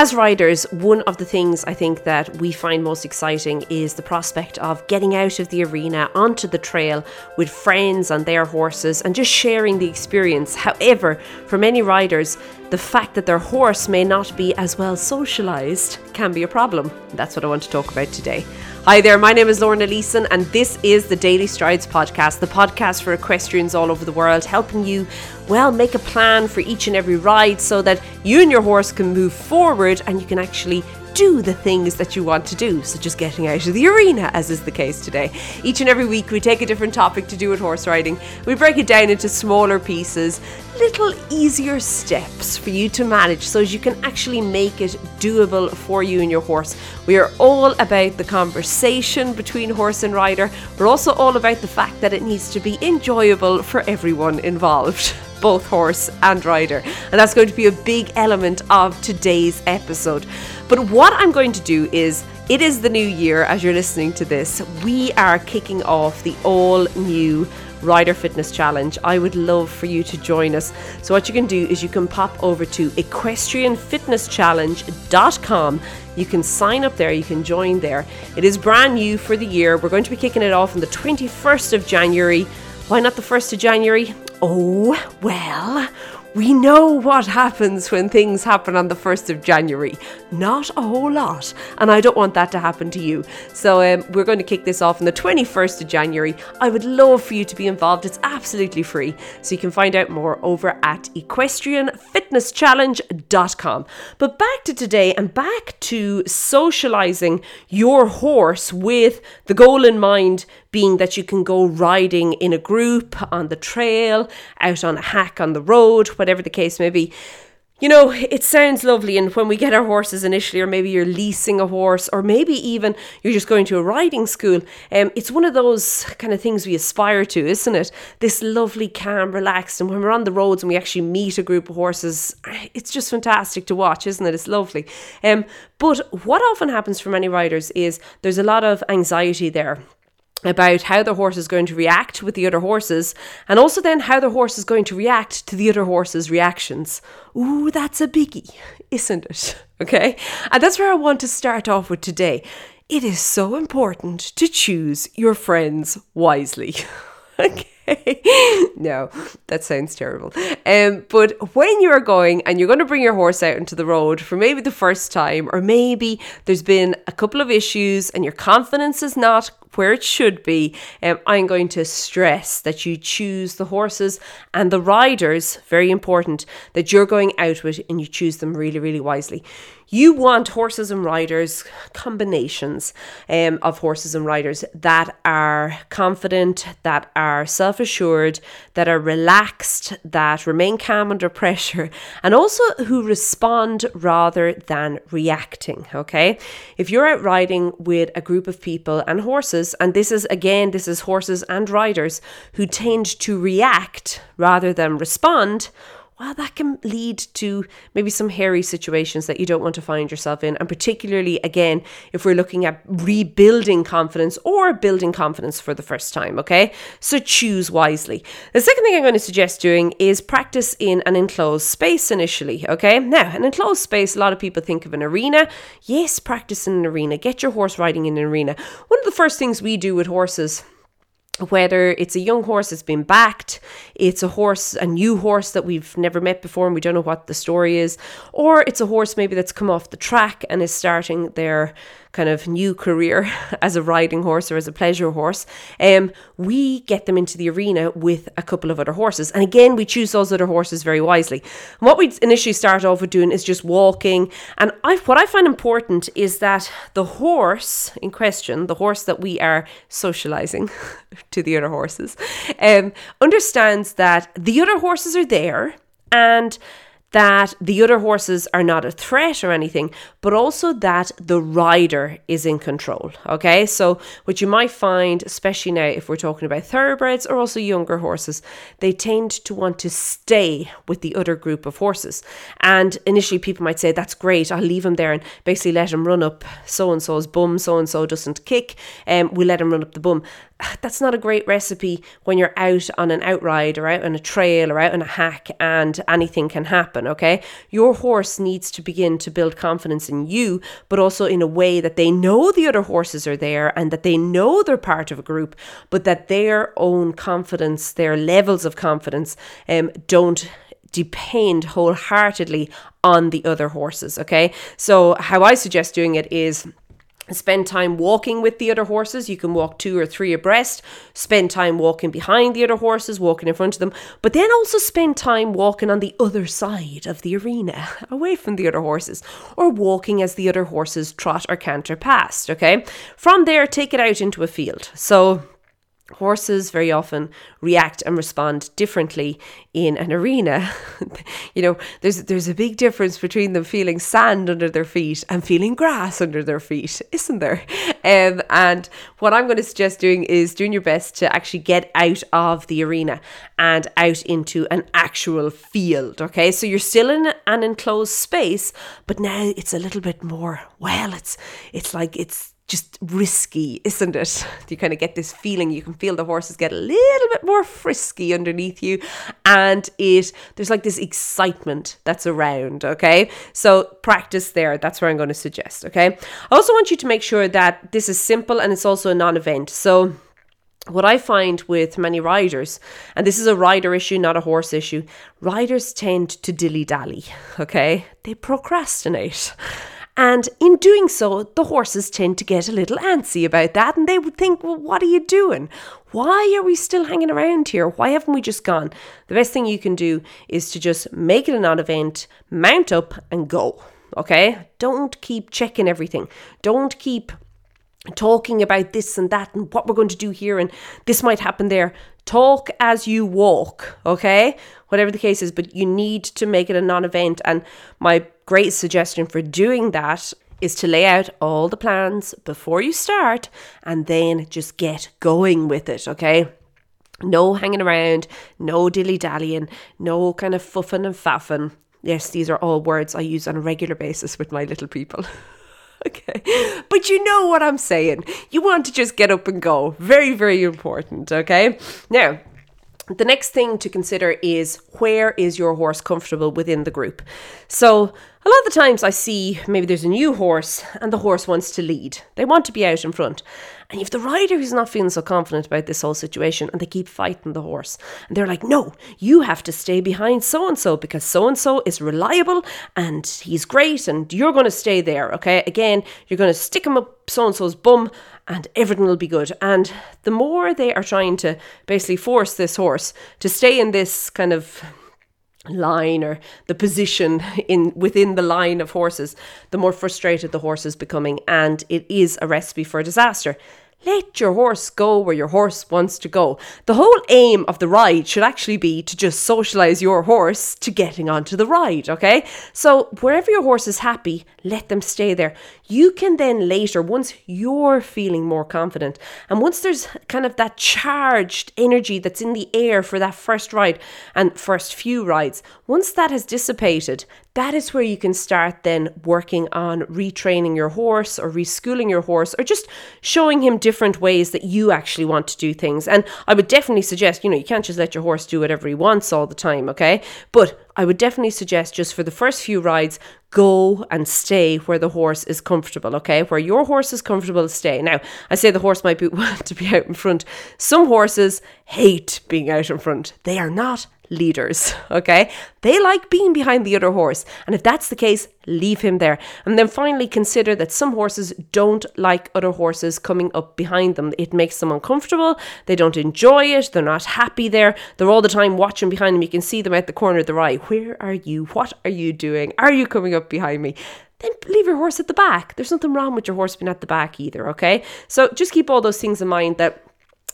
As riders, one of the things I think that we find most exciting is the prospect of getting out of the arena onto the trail with friends on their horses and just sharing the experience. However, for many riders, the fact that their horse may not be as well socialised can be a problem. That's what I want to talk about today. Hi there, my name is Lorna Leeson, and this is the Daily Strides podcast, the podcast for equestrians all over the world, helping you, well, make a plan for each and every ride so that you and your horse can move forward and you can actually do the things that you want to do, such as getting out of the arena, as is the case today. Each and every week, we take a different topic to do with horse riding. We break it down into smaller pieces, little easier steps for you to manage so as you can actually make it doable for you and your horse. We are all about the conversation between horse and rider. We're also all about the fact that it needs to be enjoyable for everyone involved both horse and rider. And that's going to be a big element of today's episode. But what I'm going to do is it is the new year as you're listening to this. We are kicking off the all new Rider Fitness Challenge. I would love for you to join us. So, what you can do is you can pop over to equestrianfitnesschallenge.com. You can sign up there, you can join there. It is brand new for the year. We're going to be kicking it off on the 21st of January. Why not the 1st of January? Oh, well, we know what happens when things happen on the 1st of January. Not a whole lot. And I don't want that to happen to you. So um, we're going to kick this off on the 21st of January. I would love for you to be involved. It's absolutely free. So you can find out more over at equestrianfitnesschallenge.com. But back to today and back to socializing your horse with the goal in mind being that you can go riding in a group on the trail, out on a hack on the road, whatever the case may be. You know, it sounds lovely, and when we get our horses initially, or maybe you're leasing a horse, or maybe even you're just going to a riding school, um, it's one of those kind of things we aspire to, isn't it? This lovely, calm, relaxed, and when we're on the roads and we actually meet a group of horses, it's just fantastic to watch, isn't it? It's lovely. Um, but what often happens for many riders is there's a lot of anxiety there about how the horse is going to react with the other horses, and also then how the horse is going to react to the other horse's reactions. Ooh, that's a biggie, isn't it? Okay, and that's where I want to start off with today. It is so important to choose your friends wisely. okay. no, that sounds terrible. Um, but when you're going and you're going to bring your horse out into the road for maybe the first time, or maybe there's been a couple of issues and your confidence is not where it should be, um, I'm going to stress that you choose the horses and the riders, very important, that you're going out with and you choose them really, really wisely. You want horses and riders, combinations um, of horses and riders that are confident, that are self assured, that are relaxed, that remain calm under pressure, and also who respond rather than reacting. Okay. If you're out riding with a group of people and horses, and this is again, this is horses and riders who tend to react rather than respond well, that can lead to maybe some hairy situations that you don't want to find yourself in. And particularly, again, if we're looking at rebuilding confidence or building confidence for the first time, okay? So choose wisely. The second thing I'm going to suggest doing is practice in an enclosed space initially, okay? Now, an enclosed space, a lot of people think of an arena. Yes, practice in an arena. Get your horse riding in an arena. One of the first things we do with horses whether it's a young horse that's been backed, it's a horse, a new horse that we've never met before and we don't know what the story is, or it's a horse maybe that's come off the track and is starting their kind of new career as a riding horse or as a pleasure horse, um, we get them into the arena with a couple of other horses. And again, we choose those other horses very wisely. And what we initially start off with doing is just walking. And I, what I find important is that the horse in question, the horse that we are socializing to the other horses, um, understands that the other horses are there and that the other horses are not a threat or anything, but also that the rider is in control. Okay, so what you might find, especially now if we're talking about thoroughbreds or also younger horses, they tend to want to stay with the other group of horses. And initially, people might say, That's great, I'll leave him there and basically let him run up so and so's bum, so and so doesn't kick, and um, we let him run up the bum that's not a great recipe when you're out on an outride or out on a trail or out on a hack and anything can happen, okay? Your horse needs to begin to build confidence in you, but also in a way that they know the other horses are there and that they know they're part of a group, but that their own confidence, their levels of confidence, um, don't depend wholeheartedly on the other horses, okay? So, how I suggest doing it is Spend time walking with the other horses. You can walk two or three abreast. Spend time walking behind the other horses, walking in front of them. But then also spend time walking on the other side of the arena, away from the other horses, or walking as the other horses trot or canter past. Okay. From there, take it out into a field. So horses very often react and respond differently in an arena. You know there's there's a big difference between them feeling sand under their feet and feeling grass under their feet isn't there? Um, and what i'm going to suggest doing is doing your best to actually get out of the arena and out into an actual field okay? So you're still in an enclosed space but now it's a little bit more well it's it's like it's just risky, isn't it? You kind of get this feeling you can feel the horses get a little bit more frisky underneath you and it there's like this excitement that's around, okay? So practice there. That's where I'm going to suggest, okay? I also want you to make sure that this is simple and it's also a non-event. So what I find with many riders, and this is a rider issue, not a horse issue, riders tend to dilly dally, okay? They procrastinate. And in doing so, the horses tend to get a little antsy about that and they would think, well, what are you doing? Why are we still hanging around here? Why haven't we just gone? The best thing you can do is to just make it a non event, mount up, and go. Okay? Don't keep checking everything. Don't keep talking about this and that and what we're going to do here and this might happen there. Talk as you walk, okay? Whatever the case is, but you need to make it a non event. And my great suggestion for doing that is to lay out all the plans before you start and then just get going with it, okay? No hanging around, no dilly dallying, no kind of fuffing and faffing. Yes, these are all words I use on a regular basis with my little people. okay. But you know what I'm saying. You want to just get up and go. Very, very important. Okay. Now, the next thing to consider is where is your horse comfortable within the group? So, a lot of the times I see maybe there's a new horse and the horse wants to lead. They want to be out in front. And if the rider who's not feeling so confident about this whole situation and they keep fighting the horse and they're like, no, you have to stay behind so and so because so and so is reliable and he's great and you're going to stay there. Okay. Again, you're going to stick him up so and so's bum and everything will be good. And the more they are trying to basically force this horse to stay in this kind of line or the position in within the line of horses the more frustrated the horse is becoming and it is a recipe for disaster let your horse go where your horse wants to go. The whole aim of the ride should actually be to just socialize your horse to getting onto the ride, okay? So, wherever your horse is happy, let them stay there. You can then later, once you're feeling more confident, and once there's kind of that charged energy that's in the air for that first ride and first few rides, once that has dissipated, that is where you can start then working on retraining your horse or reschooling your horse or just showing him different ways that you actually want to do things. And I would definitely suggest, you know, you can't just let your horse do whatever he wants all the time, okay? But I would definitely suggest just for the first few rides, go and stay where the horse is comfortable, okay? Where your horse is comfortable, stay. Now, I say the horse might be want to be out in front. Some horses hate being out in front. They are not leaders, okay? They like being behind the other horse. And if that's the case, leave him there. And then finally consider that some horses don't like other horses coming up behind them. It makes them uncomfortable. They don't enjoy it. They're not happy there. They're all the time watching behind them. You can see them at the corner of their eye. Where are you? What are you doing? Are you coming up behind me? then leave your horse at the back. There's nothing wrong with your horse being at the back either, okay? So just keep all those things in mind that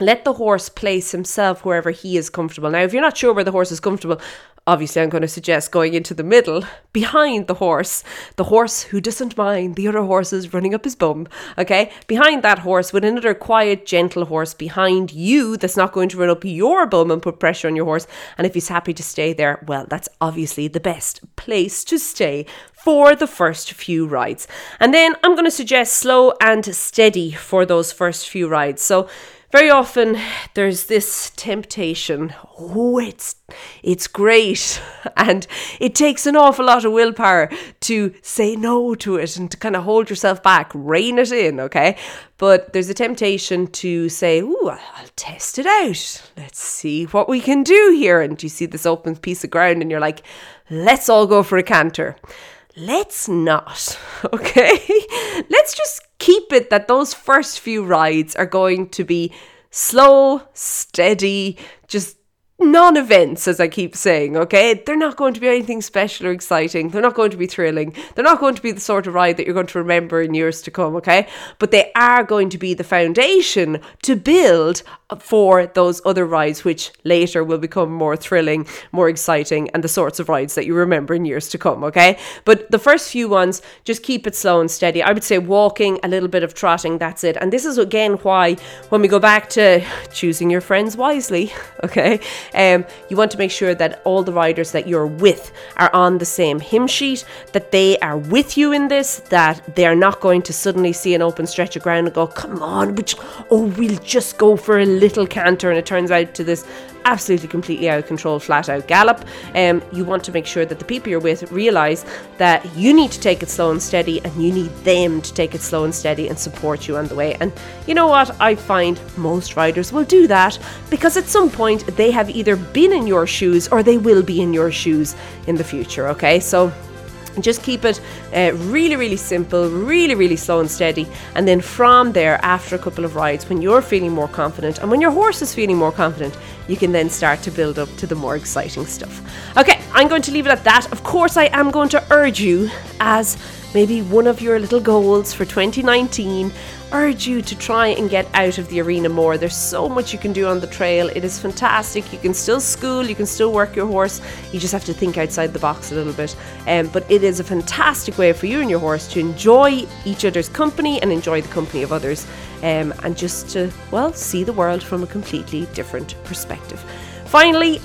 let the horse place himself wherever he is comfortable. Now, if you're not sure where the horse is comfortable, obviously I'm going to suggest going into the middle behind the horse, the horse who doesn't mind the other horses running up his bum. Okay, behind that horse with another quiet, gentle horse behind you that's not going to run up your bum and put pressure on your horse. And if he's happy to stay there, well, that's obviously the best place to stay for the first few rides. And then I'm going to suggest slow and steady for those first few rides. So very often there's this temptation oh it's it's great and it takes an awful lot of willpower to say no to it and to kind of hold yourself back rein it in okay? But there's a temptation to say oh i'll test it out. Let's see what we can do here. And you see this open piece of ground and you're like let's all go for a canter. Let's not, okay? let's just keep it that those first few rides are going to be slow, steady, just non events, as I keep saying, okay? They're not going to be anything special or exciting. They're not going to be thrilling. They're not going to be the sort of ride that you're going to remember in years to come, okay? But they are going to be the foundation to build for those other rides, which later will become more thrilling, more exciting, and the sorts of rides that you remember in years to come, okay? But the first few ones, just keep it slow and steady. I would say walking, a little bit of trotting, that's it. And this is again why, when we go back to choosing your friends wisely, okay, um, you want to make sure that all the riders that you're with are on the same hymn sheet, that they are with you in this, that they're not going to suddenly see an open stretch of ground and go, come on, which, oh, we'll just go for a little canter. And it turns out to this absolutely completely out of control flat out gallop. Um, you want to make sure that the people you're with realize that you need to take it slow and steady and you need them to take it slow and steady and support you on the way. And you know what? I find most riders will do that because at some point they have either been in your shoes or they will be in your shoes in the future okay? So just keep it uh, really, really simple, really, really slow and steady. And then from there, after a couple of rides, when you're feeling more confident and when your horse is feeling more confident, you can then start to build up to the more exciting stuff. Okay, I'm going to leave it at that. Of course, I am going to urge you as maybe one of your little goals for 2019 urge you to try and get out of the arena more. There's so much you can do on the trail. It is fantastic. You can still school, you can still work your horse. You just have to think outside the box a little bit. Um, but it is a fantastic way for you and your horse to enjoy each other's company and enjoy the company of others. Um, and just to, well, see the world from a completely different perspective. Finally,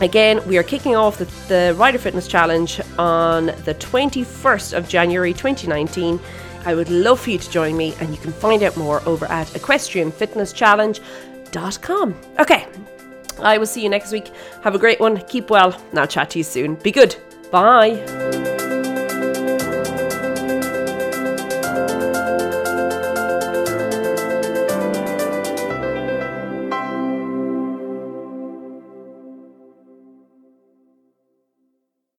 Again, we are kicking off the, the Rider Fitness Challenge on the 21st of January 2019. I would love for you to join me, and you can find out more over at equestrianfitnesschallenge.com. Okay, I will see you next week. Have a great one. Keep well. Now, chat to you soon. Be good. Bye.